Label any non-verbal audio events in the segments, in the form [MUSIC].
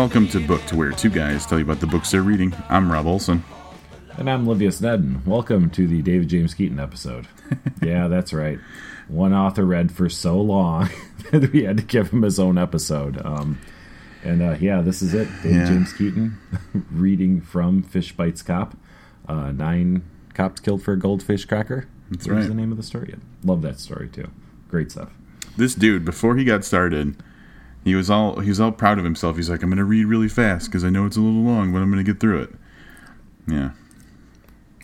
Welcome to Booked where two guys tell you about the books they're reading. I'm Rob Olson. And I'm Livius Nedin. Welcome to the David James Keaton episode. [LAUGHS] yeah, that's right. One author read for so long [LAUGHS] that we had to give him his own episode. Um, and uh, yeah, this is it. David Yeah. James Keaton [LAUGHS] reading from Fish Bites Cop. Uh, nine cops killed for a goldfish cracker. That's What right. the name of the story? Love that story too. Great stuff. This dude, before he got started, he was all he was all proud of himself. He's like, I'm gonna read really fast because I know it's a little long, but I'm gonna get through it. Yeah,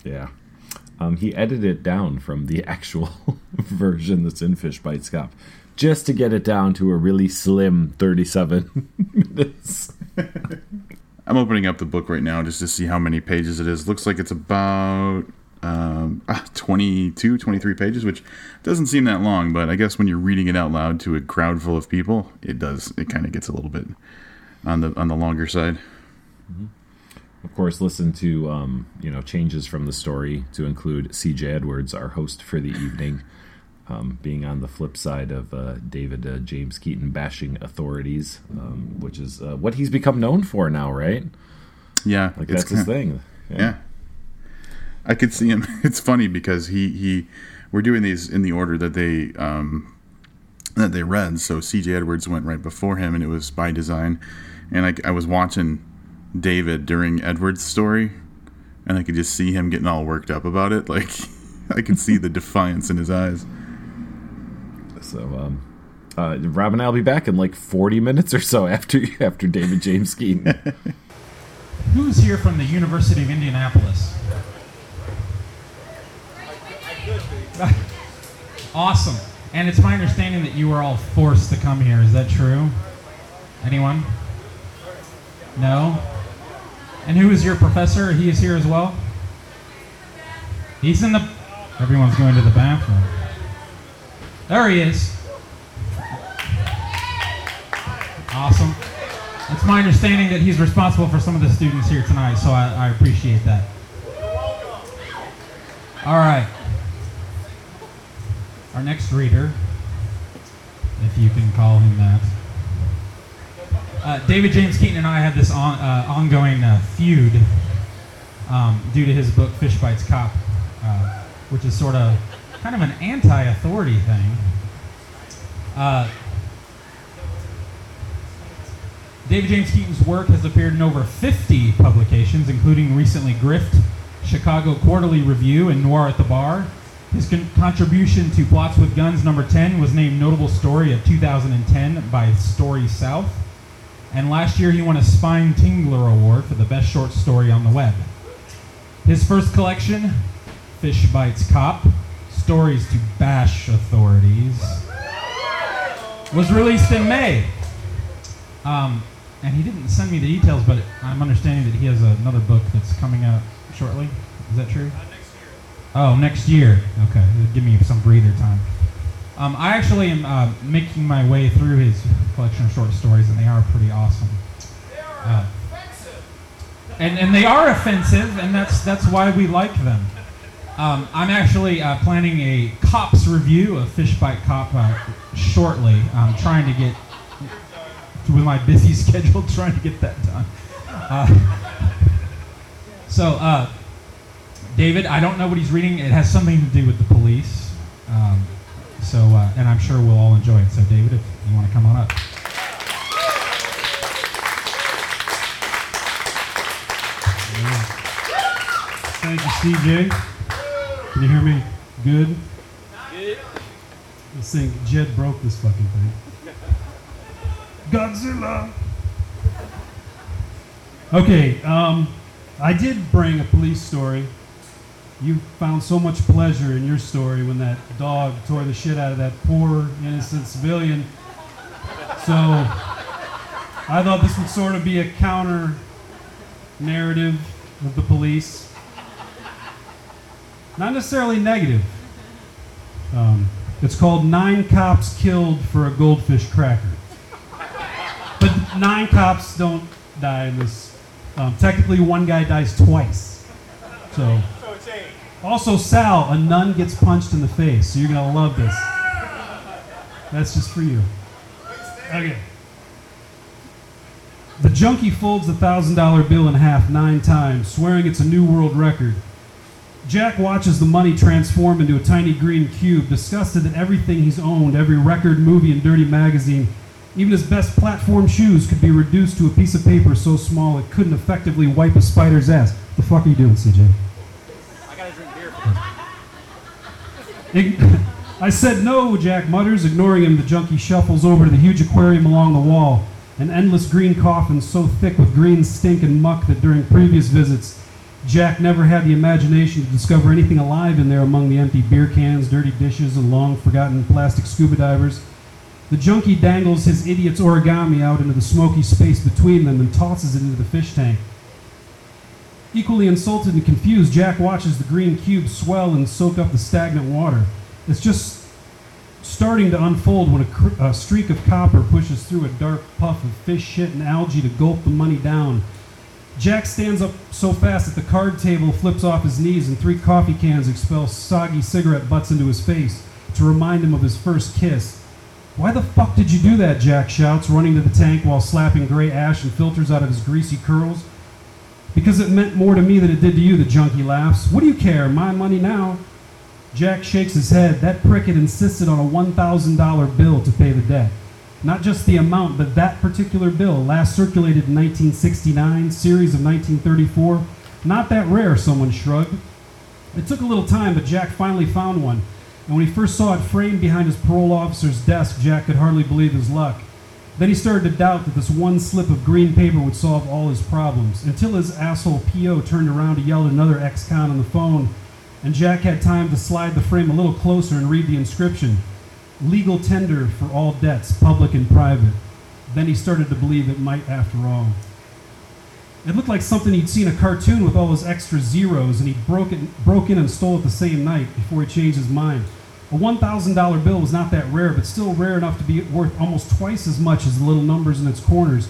Yeah. Um, he edited it down from the [LAUGHS] actual version that's in Fish Bites Cop just to get it down to a really slim 37 [LAUGHS] minutes. [LAUGHS] I'm opening up the book right now just to see how many pages it is. Looks like it's about um, [LAUGHS] ah, 22, 23 pages, which doesn't seem that long, but I guess when you're reading it out loud to a crowd full of people, it does. It kind of gets a little bit on the on the longer side. Of course, listen to um, you know changes from the story to include C.J. Edwards, our host for the evening, [LAUGHS] um, being on the flip side of uh, David uh, James Keaton bashing authorities, um, which is uh, what he's become known for now, right? Yeah, Like that's his kinda- thing. Yeah. I could see him. [LAUGHS] It's funny because he he we're doing these in the order that they um that they read. So C.J. Edwards went right before him, and it was by design. And I, I was watching David during Edwards' story, and I could just see him getting all worked up about it. [LAUGHS] Like I could see the defiance in his eyes. So, um, uh, Rob and I'll be back in like 40 minutes or so after [LAUGHS] after David James Keaton. Who's here from the University of Indianapolis? [LAUGHS] awesome. And it's my understanding that you were all forced to come here. Is that true? Anyone? No? And who is your professor? He is here as well? He's in the. Everyone's going to the bathroom. There he is. Awesome. It's my understanding that he's responsible for some of the students here tonight, so I, I appreciate that. All right. Our next reader, if you can call him that. Uh, David James Keaton and I had this on, uh, ongoing uh, feud um, due to his book Fish Bites Cop, uh, which is sort of kind of an anti authority thing. Uh, David James Keaton's work has appeared in over 50 publications, including recently Grift, Chicago Quarterly Review, and Noir at the Bar. His con- contribution to Plots with Guns number 10 was named Notable Story of 2010 by Story South. And last year he won a Spine Tingler Award for the best short story on the web. His first collection, Fish Bites Cop Stories to Bash Authorities, was released in May. Um, and he didn't send me the details, but I'm understanding that he has another book that's coming out shortly. Is that true? Oh, next year. Okay, give me some breather time. Um, I actually am uh, making my way through his collection of short stories, and they are pretty awesome. They are uh, offensive. and and they are offensive, and that's that's why we like them. Um, I'm actually uh, planning a cops review of Fish Bite Cop uh, shortly. I'm trying to get with my busy [LAUGHS] schedule, trying to get that done. Uh, so, uh, David, I don't know what he's reading. It has something to do with the police. Um, so, uh, and I'm sure we'll all enjoy it. So, David, if you want to come on up. Thank you, CJ. Can you hear me? Good? This thing, Jed broke this fucking thing. Godzilla! Okay, um, I did bring a police story. You found so much pleasure in your story when that dog tore the shit out of that poor innocent civilian. So I thought this would sort of be a counter narrative of the police. Not necessarily negative. Um, it's called Nine Cops Killed for a Goldfish Cracker. But nine cops don't die in this. Um, technically, one guy dies twice. So. Also, Sal, a nun gets punched in the face, so you're gonna love this. That's just for you. Okay. The junkie folds the $1,000 bill in half nine times, swearing it's a new world record. Jack watches the money transform into a tiny green cube, disgusted that everything he's owned, every record, movie, and dirty magazine, even his best platform shoes, could be reduced to a piece of paper so small it couldn't effectively wipe a spider's ass. The fuck are you doing, CJ? [LAUGHS] I said no, Jack mutters. Ignoring him, the junkie shuffles over to the huge aquarium along the wall. An endless green coffin so thick with green stink and muck that during previous visits, Jack never had the imagination to discover anything alive in there among the empty beer cans, dirty dishes, and long forgotten plastic scuba divers. The junkie dangles his idiot's origami out into the smoky space between them and tosses it into the fish tank. Equally insulted and confused, Jack watches the green cube swell and soak up the stagnant water. It's just starting to unfold when a, cr- a streak of copper pushes through a dark puff of fish shit and algae to gulp the money down. Jack stands up so fast that the card table flips off his knees and three coffee cans expel soggy cigarette butts into his face to remind him of his first kiss. Why the fuck did you do that? Jack shouts, running to the tank while slapping gray ash and filters out of his greasy curls. Because it meant more to me than it did to you, the junkie laughs. What do you care? My money now. Jack shakes his head. That prick had insisted on a $1,000 bill to pay the debt. Not just the amount, but that particular bill, last circulated in 1969, series of 1934. Not that rare, someone shrugged. It took a little time, but Jack finally found one. And when he first saw it framed behind his parole officer's desk, Jack could hardly believe his luck. Then he started to doubt that this one slip of green paper would solve all his problems, until his asshole PO turned around to yell at another ex-con on the phone, and Jack had time to slide the frame a little closer and read the inscription. Legal tender for all debts, public and private. Then he started to believe it might after all. It looked like something he'd seen a cartoon with all those extra zeros, and he broke, it, broke in and stole it the same night before he changed his mind. A $1,000 bill was not that rare, but still rare enough to be worth almost twice as much as the little numbers in its corners.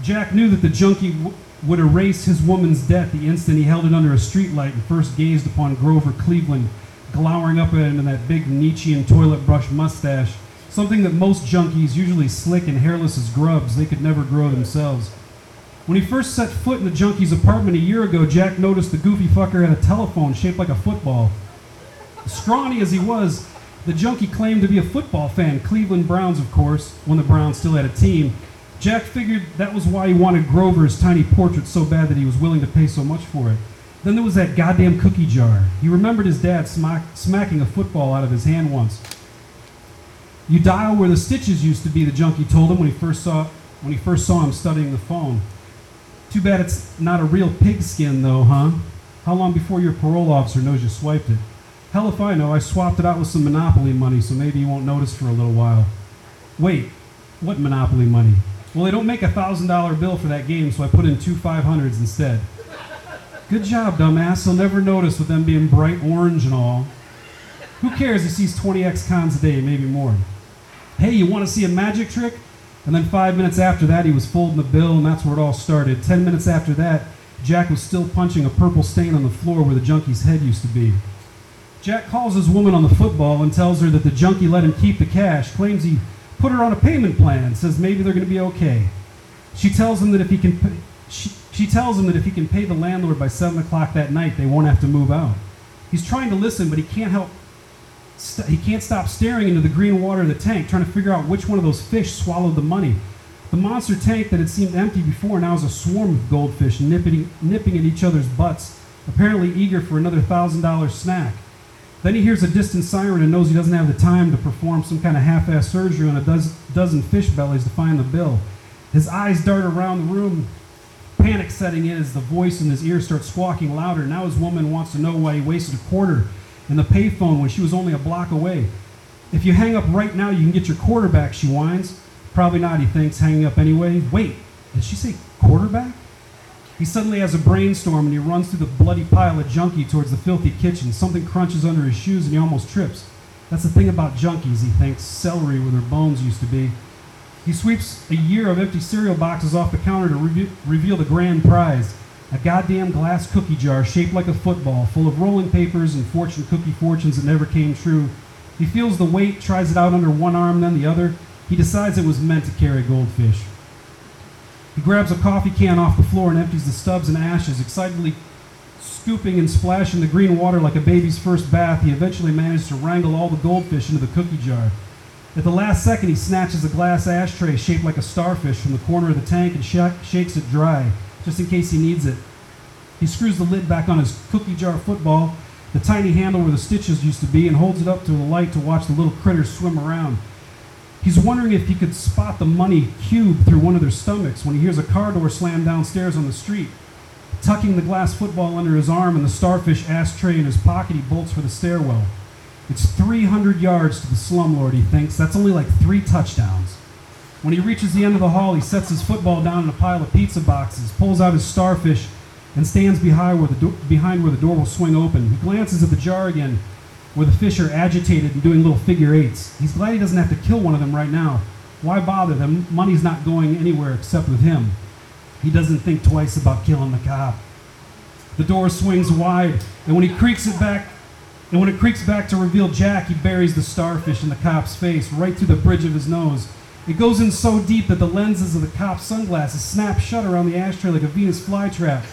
Jack knew that the junkie w- would erase his woman's debt the instant he held it under a streetlight and first gazed upon Grover Cleveland glowering up at him in that big Nietzschean toilet brush mustache, something that most junkies, usually slick and hairless as grubs, they could never grow themselves. When he first set foot in the junkie's apartment a year ago, Jack noticed the goofy fucker had a telephone shaped like a football. Scrawny as he was, the junkie claimed to be a football fan, Cleveland Browns, of course, when the Browns still had a team. Jack figured that was why he wanted Grover's tiny portrait so bad that he was willing to pay so much for it. Then there was that goddamn cookie jar. He remembered his dad smack, smacking a football out of his hand once. You dial where the stitches used to be, the junkie told him when he first saw when he first saw him studying the phone. Too bad it's not a real pigskin though, huh? How long before your parole officer knows you swiped it? Hell if I know, I swapped it out with some Monopoly money, so maybe you won't notice for a little while. Wait, what Monopoly money? Well, they don't make a thousand dollar bill for that game, so I put in two five hundreds instead. Good job, dumbass. He'll never notice with them being bright orange and all. Who cares? He sees 20 ex-cons a day, maybe more. Hey, you want to see a magic trick? And then five minutes after that, he was folding the bill, and that's where it all started. Ten minutes after that, Jack was still punching a purple stain on the floor where the junkie's head used to be. Jack calls his woman on the football and tells her that the junkie let him keep the cash, claims he put her on a payment plan, says maybe they're going to be okay. She tells him that if he can, pay, she, she tells him that if he can pay the landlord by seven o'clock that night, they won't have to move out. He's trying to listen, but he can't help. St- he can't stop staring into the green water of the tank, trying to figure out which one of those fish swallowed the money. The monster tank that had seemed empty before now is a swarm of goldfish nipping, nipping at each other's butts, apparently eager for another thousand dollar snack. Then he hears a distant siren and knows he doesn't have the time to perform some kind of half-ass surgery on a dozen, dozen fish bellies to find the bill. His eyes dart around the room, panic setting in as the voice in his ear starts squawking louder. Now his woman wants to know why he wasted a quarter in the payphone when she was only a block away. If you hang up right now, you can get your quarterback, she whines. Probably not, he thinks, hanging up anyway. Wait, did she say quarterback? He suddenly has a brainstorm and he runs through the bloody pile of junkie towards the filthy kitchen. Something crunches under his shoes and he almost trips. That's the thing about junkies, he thinks. Celery where their bones used to be. He sweeps a year of empty cereal boxes off the counter to reve- reveal the grand prize a goddamn glass cookie jar shaped like a football, full of rolling papers and fortune cookie fortunes that never came true. He feels the weight, tries it out under one arm, then the other. He decides it was meant to carry goldfish. He grabs a coffee can off the floor and empties the stubs and ashes, excitedly scooping and splashing the green water like a baby's first bath. He eventually manages to wrangle all the goldfish into the cookie jar. At the last second, he snatches a glass ashtray shaped like a starfish from the corner of the tank and sh- shakes it dry, just in case he needs it. He screws the lid back on his cookie jar football, the tiny handle where the stitches used to be, and holds it up to the light to watch the little critters swim around. He's wondering if he could spot the money cube through one of their stomachs when he hears a car door slam downstairs on the street. Tucking the glass football under his arm and the starfish ashtray in his pocket, he bolts for the stairwell. It's 300 yards to the slumlord, he thinks. That's only like three touchdowns. When he reaches the end of the hall, he sets his football down in a pile of pizza boxes, pulls out his starfish, and stands behind where the, do- behind where the door will swing open. He glances at the jar again, where the fish are agitated and doing little figure eights. He's glad he doesn't have to kill one of them right now. Why bother? The money's not going anywhere except with him. He doesn't think twice about killing the cop. The door swings wide, and when he creaks it back, and when it creaks back to reveal Jack, he buries the starfish in the cop's face, right through the bridge of his nose. It goes in so deep that the lenses of the cop's sunglasses snap shut around the ashtray like a Venus flytrap.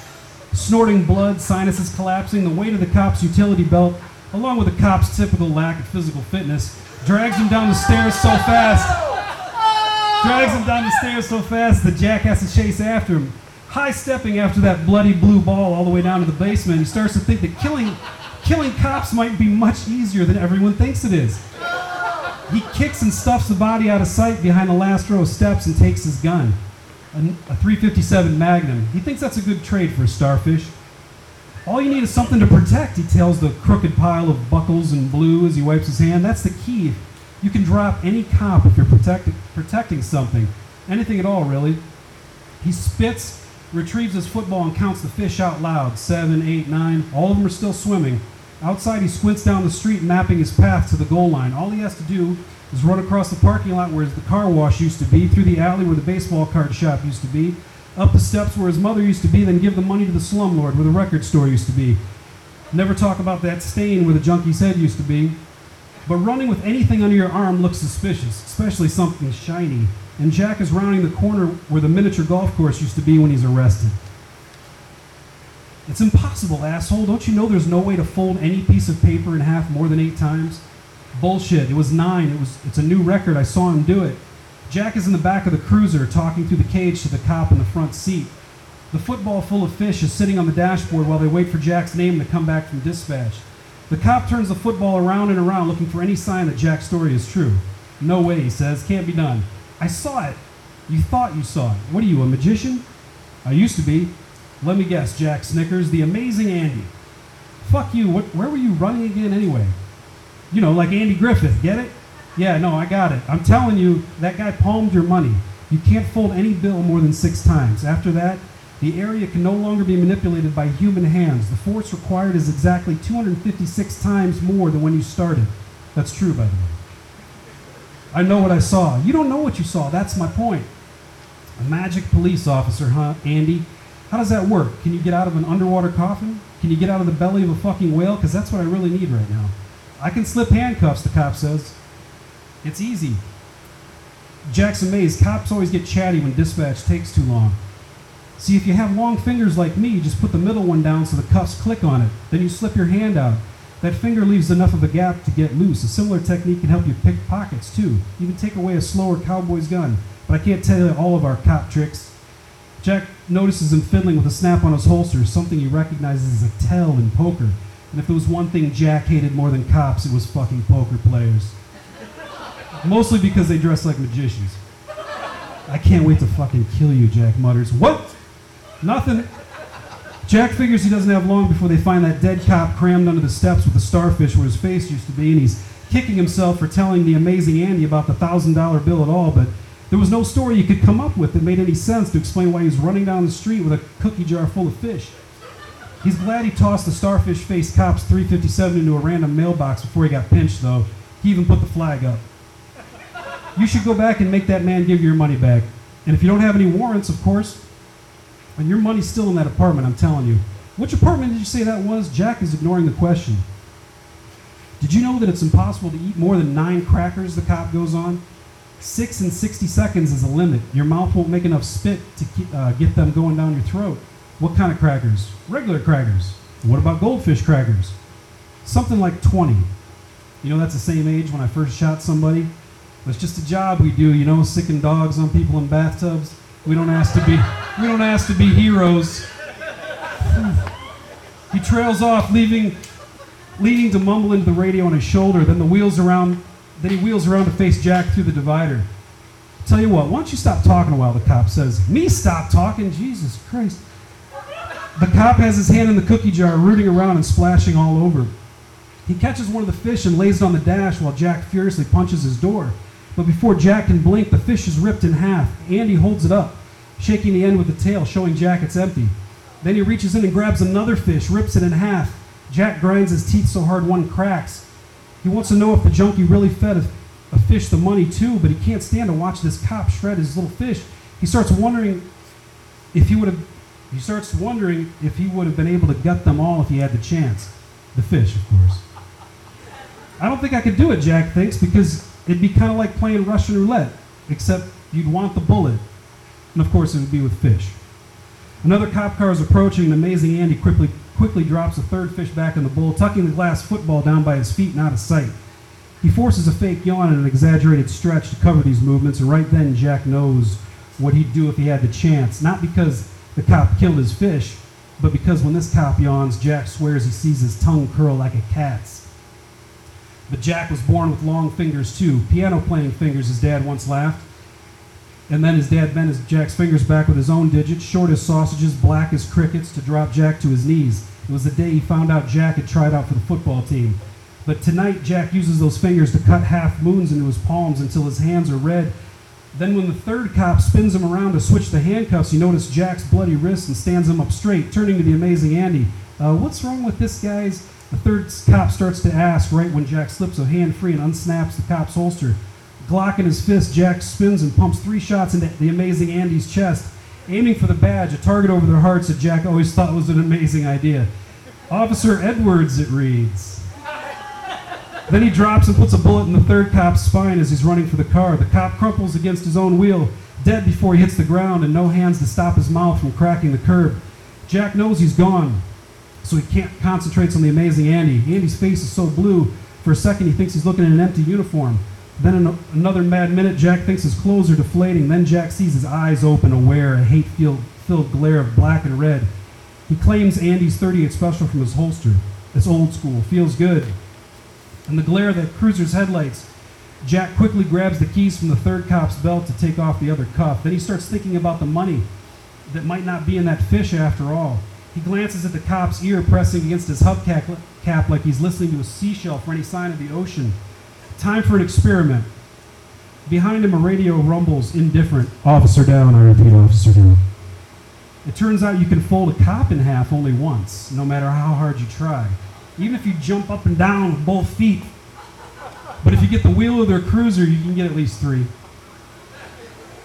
Snorting blood, sinuses collapsing, the weight of the cop's utility belt, along with the cop's typical lack of physical fitness, drags him down the stairs so fast. Drags him down the stairs so fast that Jack has to chase after him. High stepping after that bloody blue ball all the way down to the basement, he starts to think that killing killing cops might be much easier than everyone thinks it is. He kicks and stuffs the body out of sight behind the last row of steps and takes his gun, a, a 357 Magnum. He thinks that's a good trade for a starfish. All you need is something to protect, he tells the crooked pile of buckles and blue as he wipes his hand. That's the key. You can drop any cop if you're protect- protecting something. Anything at all, really. He spits, retrieves his football, and counts the fish out loud. Seven, eight, nine. All of them are still swimming. Outside, he squints down the street, mapping his path to the goal line. All he has to do is run across the parking lot where the car wash used to be, through the alley where the baseball card shop used to be, up the steps where his mother used to be, then give the money to the slumlord where the record store used to be. Never talk about that stain where the junkie's head used to be. But running with anything under your arm looks suspicious, especially something shiny. And Jack is rounding the corner where the miniature golf course used to be when he's arrested. It's impossible, asshole. Don't you know there's no way to fold any piece of paper in half more than eight times? Bullshit. It was nine. It was it's a new record. I saw him do it. Jack is in the back of the cruiser talking through the cage to the cop in the front seat. The football full of fish is sitting on the dashboard while they wait for Jack's name to come back from dispatch. The cop turns the football around and around looking for any sign that Jack's story is true. No way, he says. Can't be done. I saw it. You thought you saw it. What are you, a magician? I used to be. Let me guess, Jack Snickers, the amazing Andy. Fuck you. What, where were you running again anyway? You know, like Andy Griffith. Get it? Yeah, no, I got it. I'm telling you, that guy palmed your money. You can't fold any bill more than six times. After that, the area can no longer be manipulated by human hands. The force required is exactly 256 times more than when you started. That's true, by the way. I know what I saw. You don't know what you saw. That's my point. A magic police officer, huh, Andy? How does that work? Can you get out of an underwater coffin? Can you get out of the belly of a fucking whale? Because that's what I really need right now. I can slip handcuffs, the cop says. It's easy. Jack's amazed. Cops always get chatty when dispatch takes too long. See, if you have long fingers like me, just put the middle one down so the cuffs click on it. Then you slip your hand out. That finger leaves enough of a gap to get loose. A similar technique can help you pick pockets, too. Even take away a slower cowboy's gun. But I can't tell you all of our cop tricks. Jack notices him fiddling with a snap on his holster, something he recognizes as a tell in poker. And if there was one thing Jack hated more than cops, it was fucking poker players. Mostly because they dress like magicians. I can't wait to fucking kill you, Jack mutters. What? Nothing. Jack figures he doesn't have long before they find that dead cop crammed under the steps with the starfish where his face used to be, and he's kicking himself for telling the amazing Andy about the thousand dollar bill at all, but there was no story he could come up with that made any sense to explain why he was running down the street with a cookie jar full of fish. He's glad he tossed the starfish faced cop's 357 into a random mailbox before he got pinched, though. He even put the flag up. You should go back and make that man give your money back. And if you don't have any warrants, of course, and your money's still in that apartment, I'm telling you. Which apartment did you say that was? Jack is ignoring the question. Did you know that it's impossible to eat more than nine crackers, the cop goes on? Six and 60 seconds is a limit. Your mouth won't make enough spit to ke- uh, get them going down your throat. What kind of crackers? Regular crackers. What about goldfish crackers? Something like 20. You know, that's the same age when I first shot somebody. It's just a job we do, you know, sicking dogs on people in bathtubs. We don't ask to be, we don't ask to be heroes. He trails off, leaving, leading to mumble into the radio on his shoulder. Then the wheels around, then he wheels around to face Jack through the divider. Tell you what, why don't you stop talking a while? The cop says. Me stop talking? Jesus Christ. The cop has his hand in the cookie jar, rooting around and splashing all over. He catches one of the fish and lays it on the dash while Jack furiously punches his door. But before Jack can blink, the fish is ripped in half. Andy holds it up, shaking the end with the tail, showing Jack it's empty. Then he reaches in and grabs another fish, rips it in half. Jack grinds his teeth so hard one cracks. He wants to know if the junkie really fed a, a fish the money too, but he can't stand to watch this cop shred his little fish. He starts wondering if he would have. He starts wondering if he would have been able to gut them all if he had the chance. The fish, of course. I don't think I could do it, Jack thinks, because it'd be kind of like playing Russian roulette, except you'd want the bullet. And of course, it would be with fish. Another cop car is approaching, and amazing Andy quickly, quickly drops a third fish back in the bowl, tucking the glass football down by his feet and out of sight. He forces a fake yawn and an exaggerated stretch to cover these movements, and right then Jack knows what he'd do if he had the chance. Not because the cop killed his fish, but because when this cop yawns, Jack swears he sees his tongue curl like a cat's. But Jack was born with long fingers too, piano playing fingers, his dad once laughed. And then his dad bent his Jack's fingers back with his own digits, short as sausages, black as crickets, to drop Jack to his knees. It was the day he found out Jack had tried out for the football team. But tonight, Jack uses those fingers to cut half moons into his palms until his hands are red. Then, when the third cop spins him around to switch the handcuffs, you notice Jack's bloody wrists and stands him up straight, turning to the amazing Andy. Uh, what's wrong with this guy's? The third cop starts to ask right when Jack slips a hand free and unsnaps the cop's holster. Glock in his fist, Jack spins and pumps three shots into the amazing Andy's chest, aiming for the badge, a target over their hearts that Jack always thought was an amazing idea. Officer Edwards, it reads. Then he drops and puts a bullet in the third cop's spine as he's running for the car. The cop crumples against his own wheel, dead before he hits the ground, and no hands to stop his mouth from cracking the curb. Jack knows he's gone, so he can't concentrates on the amazing Andy. Andy's face is so blue, for a second he thinks he's looking at an empty uniform. Then in a, another mad minute, Jack thinks his clothes are deflating. Then Jack sees his eyes open, aware, a hate-filled glare of black and red. He claims Andy's 38 special from his holster. It's old school, feels good. In the glare of that cruiser's headlights, Jack quickly grabs the keys from the third cop's belt to take off the other cuff. Then he starts thinking about the money that might not be in that fish after all. He glances at the cop's ear pressing against his hubcap cap like he's listening to a seashell for any sign of the ocean. Time for an experiment. Behind him, a radio rumbles, indifferent. Officer down, I repeat, officer down. It turns out you can fold a cop in half only once, no matter how hard you try. Even if you jump up and down with both feet. But if you get the wheel of their cruiser, you can get at least three.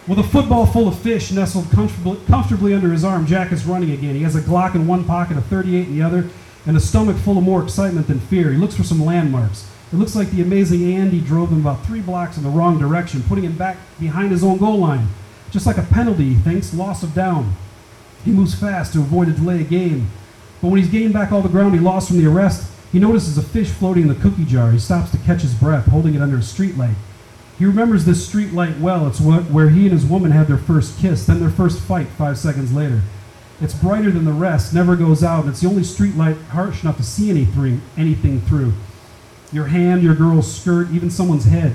With a football full of fish nestled comfortably, comfortably under his arm, Jack is running again. He has a Glock in one pocket, a 38 in the other, and a stomach full of more excitement than fear. He looks for some landmarks. It looks like the amazing Andy drove him about three blocks in the wrong direction, putting him back behind his own goal line. Just like a penalty, he thinks, loss of down. He moves fast to avoid a delay of game. But when he's gained back all the ground he lost from the arrest, he notices a fish floating in the cookie jar. He stops to catch his breath, holding it under a streetlight. He remembers this streetlight well. It's what, where he and his woman had their first kiss, then their first fight five seconds later. It's brighter than the rest, never goes out, and it's the only streetlight harsh enough to see anything, anything through. Your hand, your girl's skirt, even someone's head.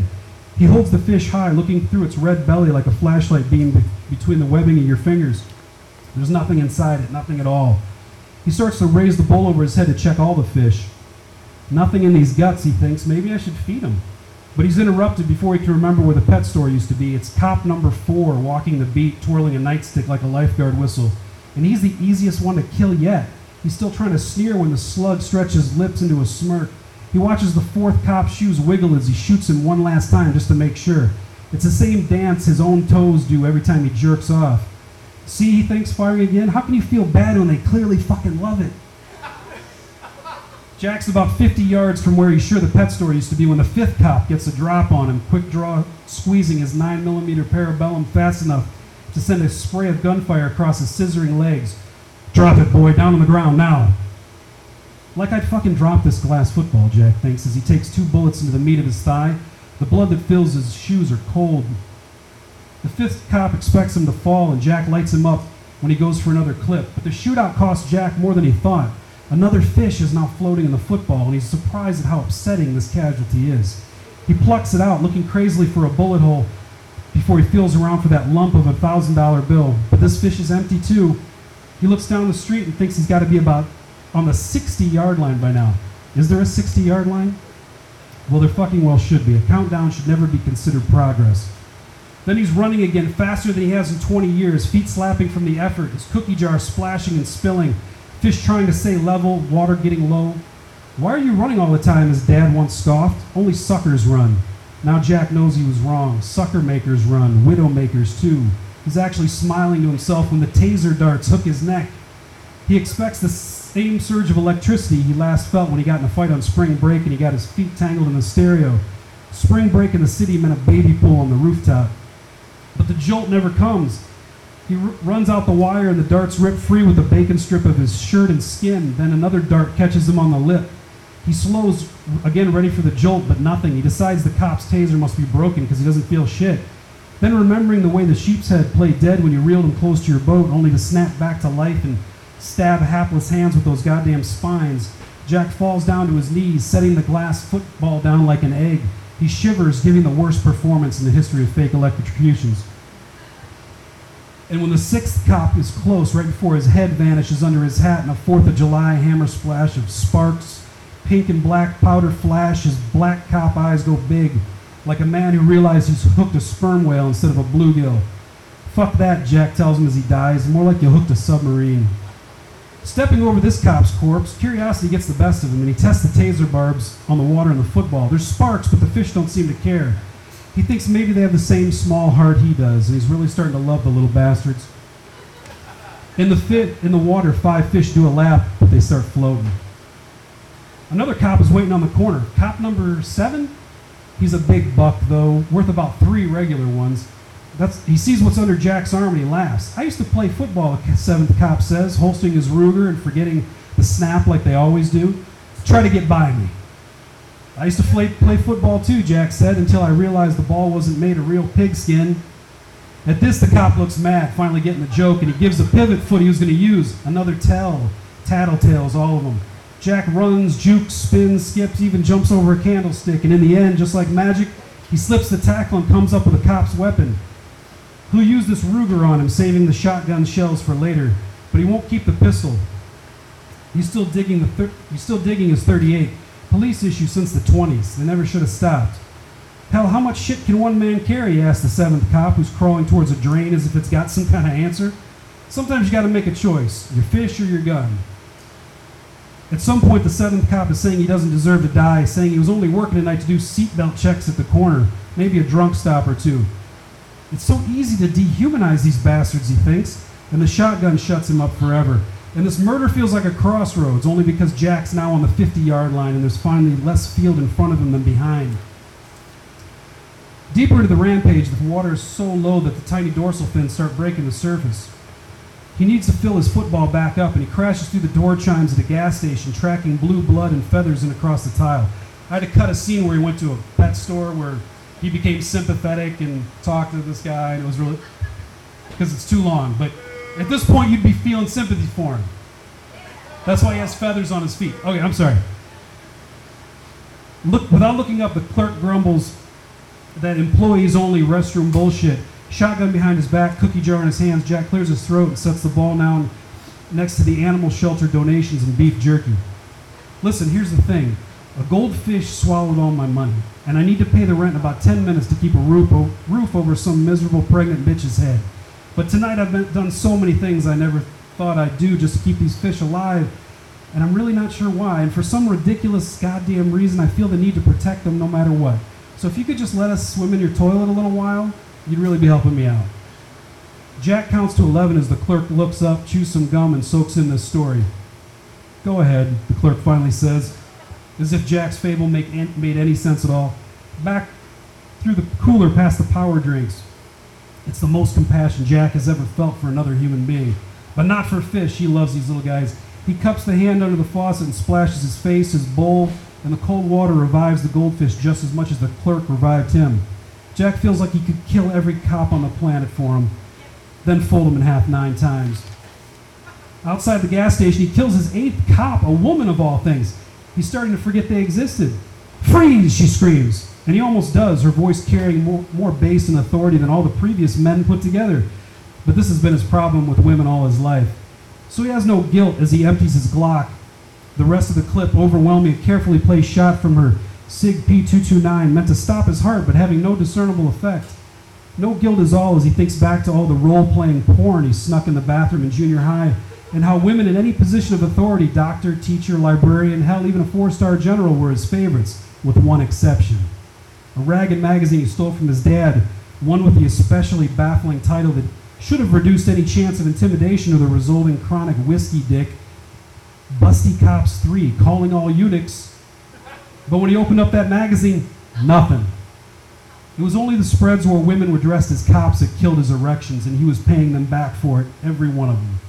He holds the fish high, looking through its red belly like a flashlight beam be- between the webbing of your fingers. There's nothing inside it, nothing at all. He starts to raise the bowl over his head to check all the fish. Nothing in these guts, he thinks. Maybe I should feed them. But he's interrupted before he can remember where the pet store used to be. It's cop number four walking the beat, twirling a nightstick like a lifeguard whistle. And he's the easiest one to kill yet. He's still trying to sneer when the slug stretches lips into a smirk. He watches the fourth cop's shoes wiggle as he shoots him one last time just to make sure. It's the same dance his own toes do every time he jerks off. See, he thinks, firing again. How can you feel bad when they clearly fucking love it? Jack's about 50 yards from where he's sure the pet store used to be when the fifth cop gets a drop on him, quick draw, squeezing his 9mm parabellum fast enough to send a spray of gunfire across his scissoring legs. Drop it, boy, down on the ground now. Like I'd fucking drop this glass football, Jack thinks, as he takes two bullets into the meat of his thigh. The blood that fills his shoes are cold. The fifth cop expects him to fall, and Jack lights him up when he goes for another clip. But the shootout costs Jack more than he thought. Another fish is now floating in the football, and he's surprised at how upsetting this casualty is. He plucks it out, looking crazily for a bullet hole before he feels around for that lump of a thousand dollar bill. But this fish is empty too. He looks down the street and thinks he's got to be about on the 60 yard line by now. Is there a 60 yard line? Well, there fucking well should be. A countdown should never be considered progress. Then he's running again faster than he has in 20 years, feet slapping from the effort, his cookie jar splashing and spilling, fish trying to stay level, water getting low. Why are you running all the time? His dad once scoffed. Only suckers run. Now Jack knows he was wrong. Sucker makers run, widow makers too. He's actually smiling to himself when the taser darts hook his neck. He expects the same surge of electricity he last felt when he got in a fight on spring break and he got his feet tangled in the stereo. Spring break in the city meant a baby pool on the rooftop. But the jolt never comes. He r- runs out the wire and the darts rip free with a bacon strip of his shirt and skin. Then another dart catches him on the lip. He slows, again ready for the jolt, but nothing. He decides the cop's taser must be broken because he doesn't feel shit. Then remembering the way the sheep's head played dead when you reeled him close to your boat, only to snap back to life and stab hapless hands with those goddamn spines, Jack falls down to his knees, setting the glass football down like an egg. He shivers, giving the worst performance in the history of fake electrocutions. And when the sixth cop is close, right before his head vanishes under his hat in a Fourth of July hammer splash of sparks, pink and black powder flash, his black cop eyes go big, like a man who realizes he's hooked a sperm whale instead of a bluegill. Fuck that, Jack tells him as he dies. More like you hooked a submarine. Stepping over this cop's corpse, curiosity gets the best of him, and he tests the taser barbs on the water and the football. There's sparks, but the fish don't seem to care. He thinks maybe they have the same small heart he does, and he's really starting to love the little bastards. In the fit in the water, five fish do a lap, but they start floating. Another cop is waiting on the corner. Cop number seven? He's a big buck, though, worth about three regular ones. That's, he sees what's under Jack's arm and he laughs. I used to play football, seventh cop says, holstering his Ruger and forgetting the snap like they always do. Try to get by me. I used to play, play football too, Jack said, until I realized the ball wasn't made of real pigskin. At this, the cop looks mad, finally getting the joke, and he gives the pivot foot he was going to use. Another tell. Tattletales, all of them. Jack runs, jukes, spins, skips, even jumps over a candlestick, and in the end, just like magic, he slips the tackle and comes up with a cop's weapon. He'll use this Ruger on him, saving the shotgun shells for later, but he won't keep the pistol. He's still digging the thir- he's still digging his 38. Police issue since the 20s. They never should have stopped. Hell, how much shit can one man carry? asked the seventh cop, who's crawling towards a drain as if it's got some kind of answer. Sometimes you got to make a choice: your fish or your gun. At some point, the seventh cop is saying he doesn't deserve to die, saying he was only working tonight to do seatbelt checks at the corner, maybe a drunk stop or two. It's so easy to dehumanize these bastards, he thinks, and the shotgun shuts him up forever. And this murder feels like a crossroads, only because Jack's now on the 50 yard line and there's finally less field in front of him than behind. Deeper into the rampage, the water is so low that the tiny dorsal fins start breaking the surface. He needs to fill his football back up, and he crashes through the door chimes at a gas station, tracking blue blood and feathers in across the tile. I had to cut a scene where he went to a pet store where he became sympathetic and talked to this guy, and it was really because it's too long. But at this point, you'd be feeling sympathy for him. That's why he has feathers on his feet. Okay, I'm sorry. Look, without looking up, the clerk grumbles that employees only restroom bullshit. Shotgun behind his back, cookie jar in his hands. Jack clears his throat and sets the ball down next to the animal shelter donations and beef jerky. Listen, here's the thing. A goldfish swallowed all my money, and I need to pay the rent in about 10 minutes to keep a roof, roof over some miserable pregnant bitch's head. But tonight I've been, done so many things I never thought I'd do just to keep these fish alive, and I'm really not sure why. And for some ridiculous goddamn reason, I feel the need to protect them no matter what. So if you could just let us swim in your toilet a little while, you'd really be helping me out. Jack counts to 11 as the clerk looks up, chews some gum, and soaks in this story. Go ahead, the clerk finally says. as if Jack's fable make made any sense at all. Back through the cooler past the power drinks. It's the most compassion Jack has ever felt for another human being. But not for fish. He loves these little guys. He cups the hand under the faucet and splashes his face, his bowl, and the cold water revives the goldfish just as much as the clerk revived him. Jack feels like he could kill every cop on the planet for him, then fold him in half nine times. Outside the gas station, he kills his eighth cop, a woman of all things. He's starting to forget they existed. Freeze, she screams. And he almost does, her voice carrying more, more bass and authority than all the previous men put together. But this has been his problem with women all his life. So he has no guilt as he empties his Glock. The rest of the clip overwhelming a carefully placed shot from her SIG P229 meant to stop his heart but having no discernible effect. No guilt is all as he thinks back to all the role playing porn he snuck in the bathroom in junior high and how women in any position of authority doctor, teacher, librarian, hell, even a four star general were his favorites, with one exception. A ragged magazine he stole from his dad, one with the especially baffling title that should have reduced any chance of intimidation or the resulting chronic whiskey dick Busty Cops 3, calling all eunuchs. But when he opened up that magazine, nothing. It was only the spreads where women were dressed as cops that killed his erections, and he was paying them back for it, every one of them.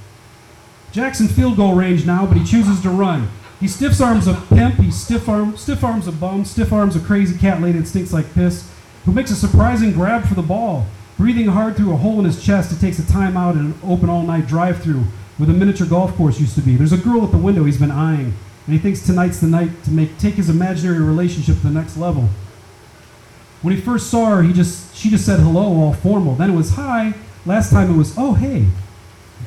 Jackson field goal range now, but he chooses to run. He stiff arms a pimp, he stiff, arm, stiff arms a bum, stiff arms a crazy cat lady that stinks like piss, who makes a surprising grab for the ball. Breathing hard through a hole in his chest, he takes a timeout in an open all night drive through where the miniature golf course used to be. There's a girl at the window he's been eyeing, and he thinks tonight's the night to make take his imaginary relationship to the next level. When he first saw her, he just she just said hello, all formal. Then it was hi. Last time it was oh hey.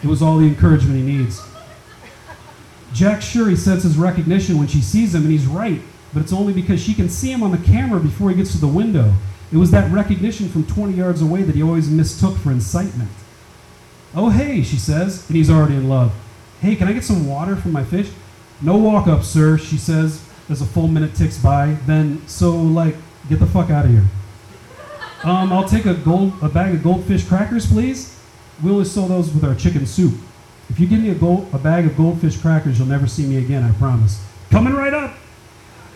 It was all the encouragement he needs. Jack's sure he senses recognition when she sees him, and he's right, but it's only because she can see him on the camera before he gets to the window. It was that recognition from 20 yards away that he always mistook for incitement. Oh, hey, she says, and he's already in love. Hey, can I get some water for my fish? No walk up, sir, she says as a full minute ticks by. Then, so, like, get the fuck out of here. Um, I'll take a gold a bag of goldfish crackers, please. We only sell those with our chicken soup. If you give me a gold a bag of goldfish crackers, you'll never see me again, I promise. Coming right up.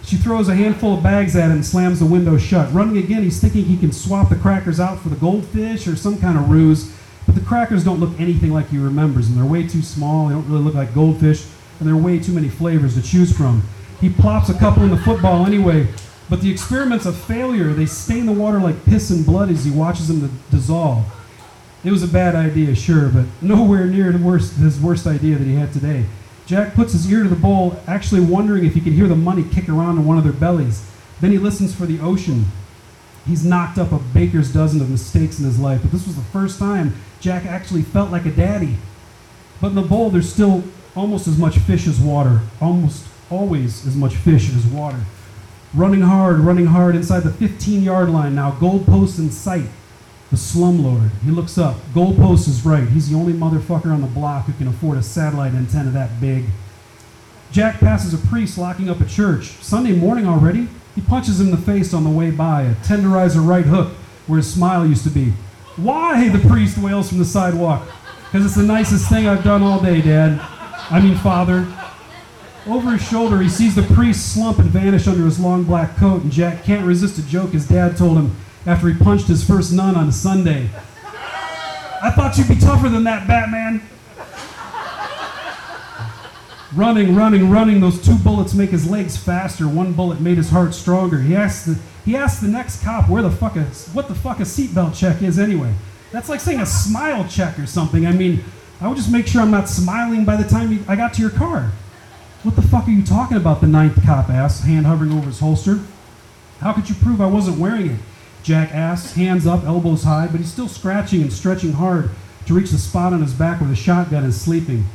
She throws a handful of bags at him and slams the window shut. Running again, he's thinking he can swap the crackers out for the goldfish or some kind of ruse, but the crackers don't look anything like he remembers, and they're way too small. They don't really look like goldfish, and there are way too many flavors to choose from. He plops a couple in the football anyway, but the experiment's a failure. They stain the water like piss and blood as he watches them dissolve. It was a bad idea, sure, but nowhere near the worst, his worst idea that he had today. Jack puts his ear to the bowl, actually wondering if he could hear the money kick around in one of their bellies. Then he listens for the ocean. He's knocked up a baker's dozen of mistakes in his life, but this was the first time Jack actually felt like a daddy. But in the bowl, there's still almost as much fish as water, almost always as much fish as water. Running hard, running hard inside the 15 yard line now, goalpost in sight. The slumlord. He looks up. Goalpost is right. He's the only motherfucker on the block who can afford a satellite antenna that big. Jack passes a priest locking up a church. Sunday morning already? He punches him in the face on the way by, a tenderizer right hook where his smile used to be. Why? The priest wails from the sidewalk. Because it's the nicest thing I've done all day, Dad. I mean, Father. Over his shoulder, he sees the priest slump and vanish under his long black coat, and Jack can't resist a joke his dad told him after he punched his first nun on a Sunday. I thought you'd be tougher than that, Batman. running, running, running. Those two bullets make his legs faster. One bullet made his heart stronger. He asked the, he asked the next cop where the fuck a, what the fuck a seatbelt check is anyway. That's like saying a smile check or something. I mean, I would just make sure I'm not smiling by the time I got to your car. What the fuck are you talking about? The ninth cop asked, hand hovering over his holster. How could you prove I wasn't wearing it? Jack asks, hands up, elbows high, but he's still scratching and stretching hard to reach the spot on his back where the shotgun is sleeping.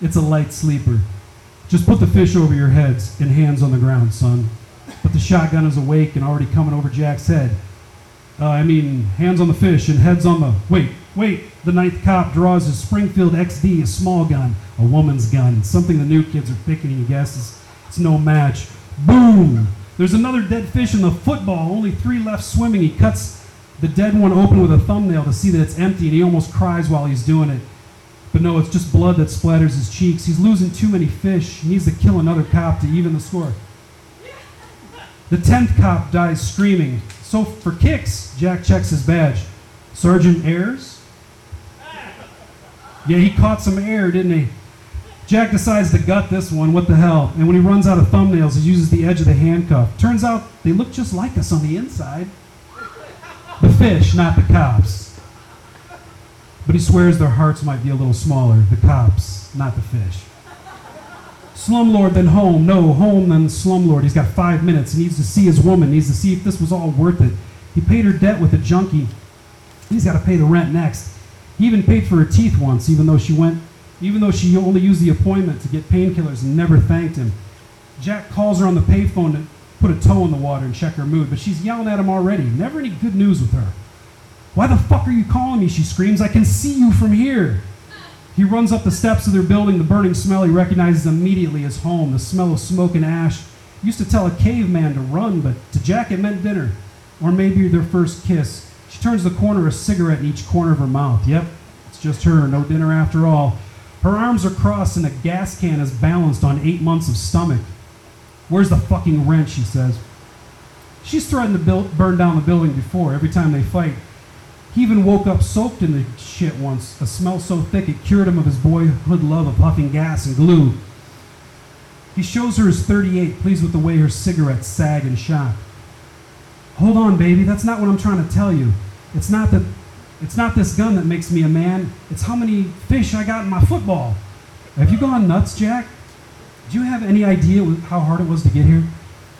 It's a light sleeper. Just put the fish over your heads and hands on the ground, son. But the shotgun is awake and already coming over Jack's head. Uh, I mean, hands on the fish and heads on the. Wait, wait. The ninth cop draws his Springfield XD, a small gun, a woman's gun, something the new kids are picking, he guesses. It's no match. Boom! There's another dead fish in the football, only three left swimming. He cuts the dead one open with a thumbnail to see that it's empty, and he almost cries while he's doing it. But no, it's just blood that splatters his cheeks. He's losing too many fish. He needs to kill another cop to even the score. The tenth cop dies screaming. So for kicks, Jack checks his badge. Sergeant Ayers? Yeah, he caught some air, didn't he? Jack decides to gut this one. What the hell? And when he runs out of thumbnails, he uses the edge of the handcuff. Turns out they look just like us on the inside. The fish, not the cops. But he swears their hearts might be a little smaller. The cops, not the fish. Slumlord, then home. No, home, then slumlord. He's got five minutes. He needs to see his woman. He needs to see if this was all worth it. He paid her debt with a junkie. He's got to pay the rent next. He even paid for her teeth once, even though she went, even though she only used the appointment to get painkillers and never thanked him. Jack calls her on the payphone to put a toe in the water and check her mood, but she's yelling at him already. Never any good news with her. Why the fuck are you calling me? She screams. I can see you from here. He runs up the steps of their building. The burning smell he recognizes immediately as home. The smell of smoke and ash. Used to tell a caveman to run, but to Jack it meant dinner. Or maybe their first kiss. She turns the corner, a cigarette in each corner of her mouth. Yep, it's just her, no dinner after all. Her arms are crossed and a gas can is balanced on eight months of stomach. Where's the fucking wrench? she says. She's threatened to build, burn down the building before, every time they fight. He even woke up soaked in the shit once, a smell so thick it cured him of his boyhood love of huffing gas and glue. He shows her his 38, pleased with the way her cigarettes sag and shock. Hold on, baby, that's not what I'm trying to tell you. It's not that it's not this gun that makes me a man. It's how many fish I got in my football. Have you gone nuts, Jack? Do you have any idea how hard it was to get here?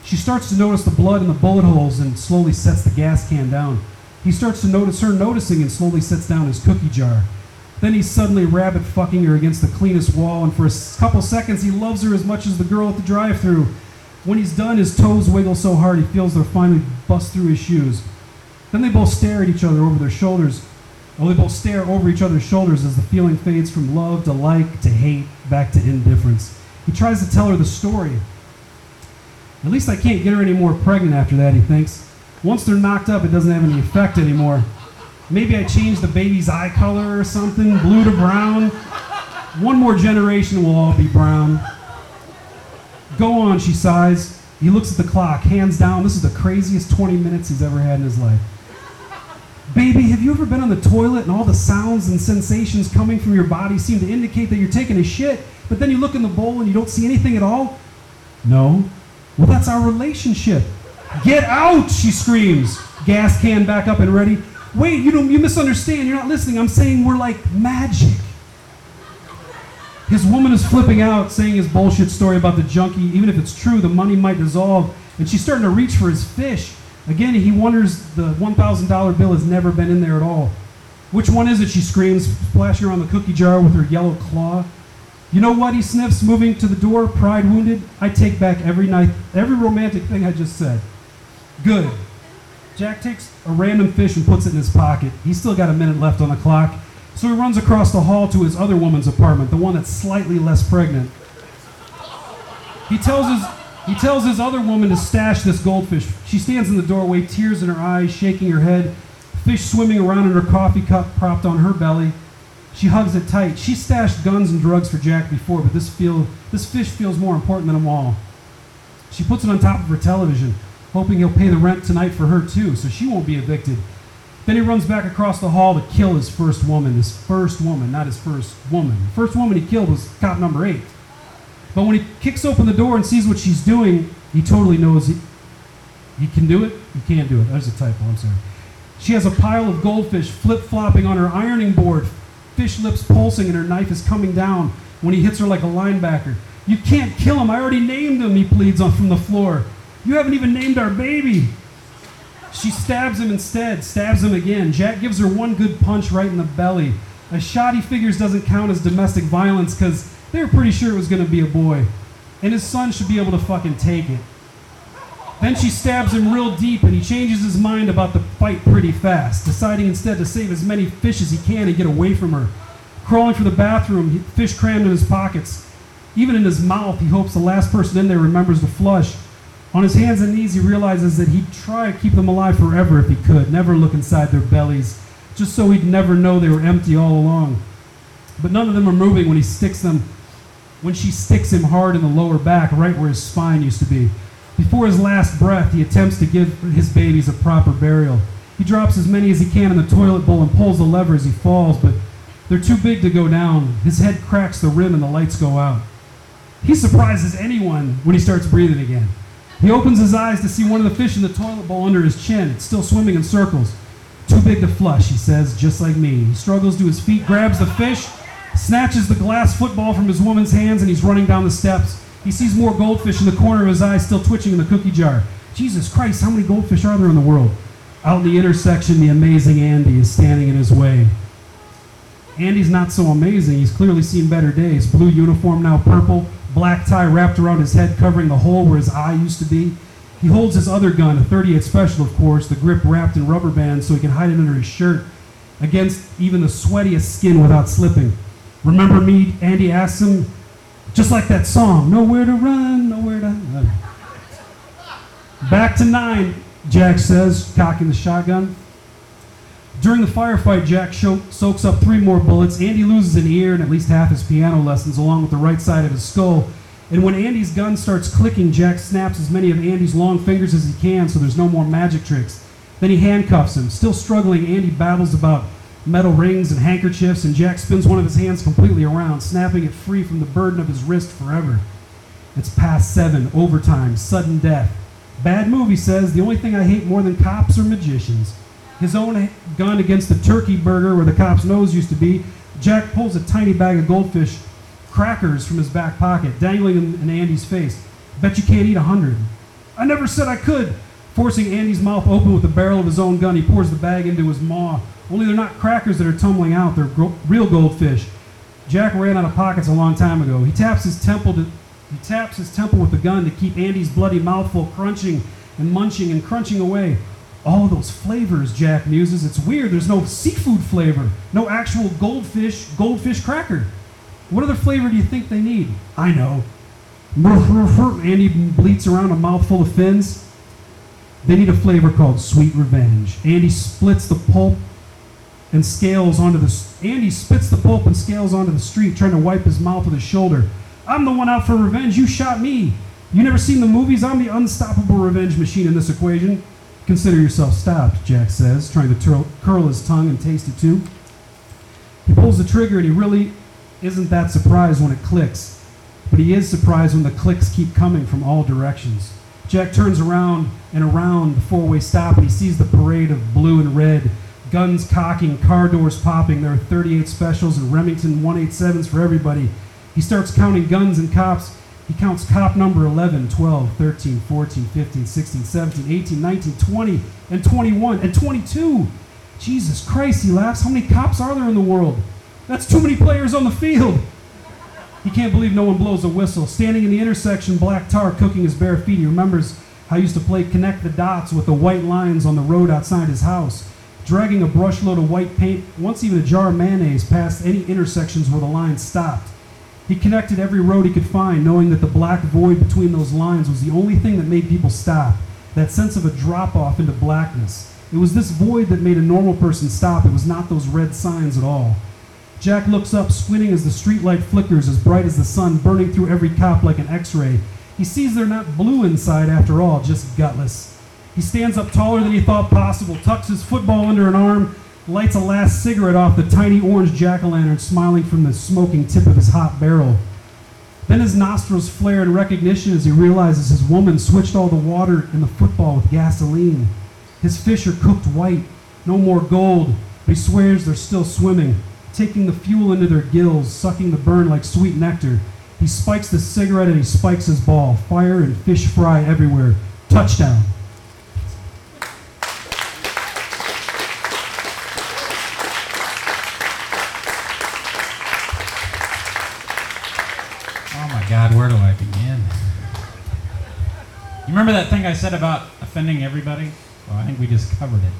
She starts to notice the blood in the bullet holes and slowly sets the gas can down. He starts to notice her noticing and slowly sets down his cookie jar. Then he's suddenly rabbit fucking her against the cleanest wall, and for a couple seconds he loves her as much as the girl at the drive through. When he's done, his toes wiggle so hard he feels they're finally bust through his shoes. Then they both stare at each other over their shoulders. Well, they both stare over each other's shoulders as the feeling fades from love to like to hate back to indifference. He tries to tell her the story. At least I can't get her any more pregnant after that, he thinks. Once they're knocked up, it doesn't have any effect anymore. Maybe I change the baby's eye color or something, blue to brown. One more generation will all be brown. Go on, she sighs. He looks at the clock, hands down. This is the craziest 20 minutes he's ever had in his life. Baby, have you ever been on the toilet and all the sounds and sensations coming from your body seem to indicate that you're taking a shit, but then you look in the bowl and you don't see anything at all? No. Well, that's our relationship. Get out, she screams. Gas can back up and ready. Wait, you don't you misunderstand. You're not listening. I'm saying we're like magic. His woman is flipping out, saying his bullshit story about the junkie. Even if it's true, the money might dissolve. And she's starting to reach for his fish. Again, he wonders the $1,000 bill has never been in there at all. Which one is it? She screams, splashing around the cookie jar with her yellow claw. You know what? He sniffs, moving to the door, pride wounded. I take back every night, every romantic thing I just said. Good. Jack takes a random fish and puts it in his pocket. He's still got a minute left on the clock, so he runs across the hall to his other woman's apartment, the one that's slightly less pregnant. He tells his he tells his other woman to stash this goldfish. She stands in the doorway, tears in her eyes, shaking her head, fish swimming around in her coffee cup propped on her belly. She hugs it tight. She stashed guns and drugs for Jack before, but this feel this fish feels more important than them all. She puts it on top of her television, hoping he'll pay the rent tonight for her too, so she won't be evicted. Then he runs back across the hall to kill his first woman. His first woman, not his first woman. The first woman he killed was cop number eight. But when he kicks open the door and sees what she's doing, he totally knows he, he can do it. He can't do it. There's a typo, I'm sorry. She has a pile of goldfish flip flopping on her ironing board, fish lips pulsing, and her knife is coming down when he hits her like a linebacker. You can't kill him. I already named him, he pleads on from the floor. You haven't even named our baby. She stabs him instead, stabs him again. Jack gives her one good punch right in the belly. A shot he figures doesn't count as domestic violence because they were pretty sure it was going to be a boy. And his son should be able to fucking take it. Then she stabs him real deep and he changes his mind about the fight pretty fast, deciding instead to save as many fish as he can and get away from her. Crawling for the bathroom, fish crammed in his pockets. Even in his mouth, he hopes the last person in there remembers to flush. On his hands and knees, he realizes that he'd try to keep them alive forever if he could, never look inside their bellies, just so he'd never know they were empty all along. But none of them are moving when he sticks them, when she sticks him hard in the lower back, right where his spine used to be. Before his last breath, he attempts to give his babies a proper burial. He drops as many as he can in the toilet bowl and pulls the lever as he falls, but they're too big to go down. His head cracks the rim and the lights go out. He surprises anyone when he starts breathing again. He opens his eyes to see one of the fish in the toilet bowl under his chin. It's still swimming in circles. Too big to flush, he says, just like me. He struggles to his feet, grabs the fish, snatches the glass football from his woman's hands, and he's running down the steps. He sees more goldfish in the corner of his eye, still twitching in the cookie jar. Jesus Christ, how many goldfish are there in the world? Out in the intersection, the amazing Andy is standing in his way. Andy's not so amazing. He's clearly seen better days. Blue uniform, now purple, black tie wrapped around his head, covering the hole where his eye used to be. He holds his other gun, a 38 Special, of course, the grip wrapped in rubber bands so he can hide it under his shirt against even the sweatiest skin without slipping. Remember me? Andy asks him, just like that song, Nowhere to Run, Nowhere to Run. Back to nine, Jack says, cocking the shotgun. During the firefight, Jack soaks up three more bullets. Andy loses an ear and at least half his piano lessons, along with the right side of his skull. And when Andy's gun starts clicking, Jack snaps as many of Andy's long fingers as he can so there's no more magic tricks. Then he handcuffs him. Still struggling, Andy babbles about metal rings and handkerchiefs, and Jack spins one of his hands completely around, snapping it free from the burden of his wrist forever. It's past seven, overtime, sudden death. Bad movie says the only thing I hate more than cops are magicians. His own gun against the turkey burger where the cop's nose used to be, Jack pulls a tiny bag of goldfish crackers from his back pocket, dangling in, in Andy's face. Bet you can't eat a hundred. I never said I could. Forcing Andy's mouth open with the barrel of his own gun, he pours the bag into his maw. Only they're not crackers that are tumbling out, they're gro- real goldfish. Jack ran out of pockets a long time ago. He taps his temple to, he taps his temple with the gun to keep Andy's bloody mouthful crunching and munching and crunching away. All those flavors, Jack muses. It's weird. There's no seafood flavor, no actual goldfish, goldfish cracker. What other flavor do you think they need? I know. Andy bleats around a mouthful of fins. They need a flavor called sweet revenge. Andy splits the pulp and scales onto the. Andy spits the pulp and scales onto the street, trying to wipe his mouth with his shoulder. I'm the one out for revenge. You shot me. You never seen the movies? I'm the unstoppable revenge machine in this equation. Consider yourself stopped, Jack says, trying to curl his tongue and taste it too. He pulls the trigger and he really isn't that surprised when it clicks, but he is surprised when the clicks keep coming from all directions. Jack turns around and around the four way stop and he sees the parade of blue and red, guns cocking, car doors popping. There are 38 specials and Remington 187s for everybody. He starts counting guns and cops. He counts cop number 11, 12, 13, 14, 15, 16, 17, 18, 19, 20, and 21, and 22. Jesus Christ, he laughs. How many cops are there in the world? That's too many players on the field. He can't believe no one blows a whistle. Standing in the intersection, black tar cooking his bare feet. He remembers how he used to play connect the dots with the white lines on the road outside his house, dragging a brushload of white paint, once even a jar of mayonnaise, past any intersections where the lines stopped. He connected every road he could find, knowing that the black void between those lines was the only thing that made people stop. That sense of a drop off into blackness. It was this void that made a normal person stop. It was not those red signs at all. Jack looks up, squinting as the streetlight flickers as bright as the sun, burning through every cop like an x ray. He sees they're not blue inside after all, just gutless. He stands up taller than he thought possible, tucks his football under an arm, lights a last cigarette off the tiny orange jack o' lantern, smiling from the smoking tip of his hot barrel. Then his nostrils flare in recognition as he realizes his woman switched all the water in the football with gasoline. His fish are cooked white, no more gold, but he swears they're still swimming, taking the fuel into their gills, sucking the burn like sweet nectar. He spikes the cigarette and he spikes his ball. Fire and fish fry everywhere. Touchdown. Oh my God, where do I begin? You remember that thing I said about offending everybody? Well, I think we just covered it.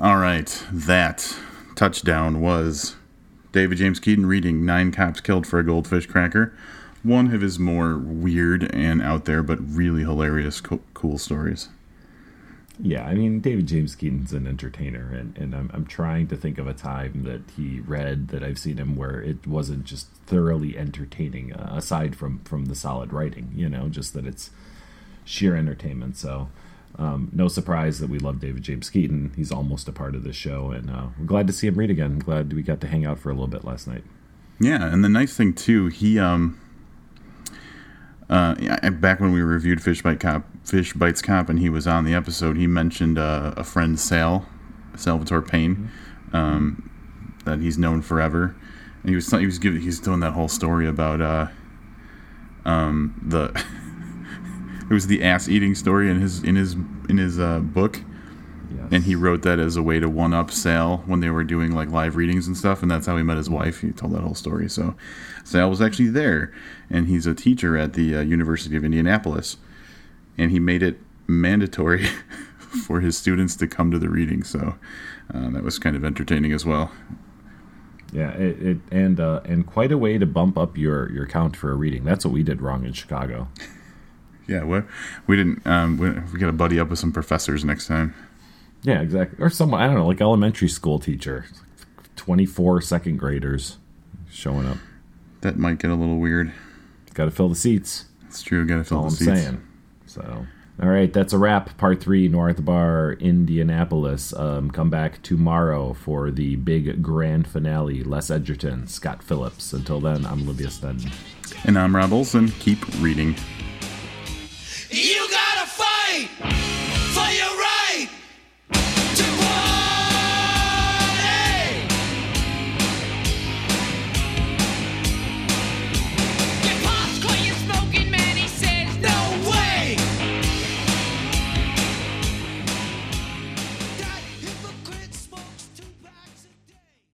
All right, that touchdown was David James Keaton reading Nine Cops Killed for a Goldfish Cracker. One of his more weird and out there, but really hilarious, co- cool stories. Yeah, I mean, David James Keaton's an entertainer, and, and I'm, I'm trying to think of a time that he read that I've seen him where it wasn't just thoroughly entertaining, uh, aside from, from the solid writing, you know, just that it's sheer entertainment. So. Um, no surprise that we love David James Keaton. He's almost a part of this show, and uh, we're glad to see him read again. Glad we got to hang out for a little bit last night. Yeah, and the nice thing too, he um, uh, back when we reviewed Fish Bite Cop, Fish Bites Cop, and he was on the episode, he mentioned uh, a friend, Sal, Salvatore Pane, um, that he's known forever. And he was he was giving he's doing that whole story about uh, um, the [LAUGHS] it was the ass eating story in his in his in his uh, book Yes. and he wrote that as a way to one up Sal when they were doing like live readings and stuff, and that's how he met his wife. He told that whole story. So Sal was actually there, and he's a teacher at the uh, University of Indianapolis, and he made it mandatory [LAUGHS] for his students to come to the reading. So uh, that was kind of entertaining as well. Yeah, it, it and uh, and quite a way to bump up your your count for a reading. That's what we did wrong in Chicago. Yeah, we, we didn't. Um, we, we got to buddy up with some professors next time. Yeah, exactly. Or someone I don't know, like elementary school teacher, 24 second graders showing up. That might get a little weird. Got to fill the seats. It's true. Got to fill all the I'm seats. saying. So, all right, that's a wrap. Part three, Noir at the Bar, Indianapolis. Um, come back tomorrow for the big grand finale. Les Edgerton, Scott Phillips. Until then, I'm Livius Nedin. And I'm Robb Olson. Keep reading. You gotta fight for your right.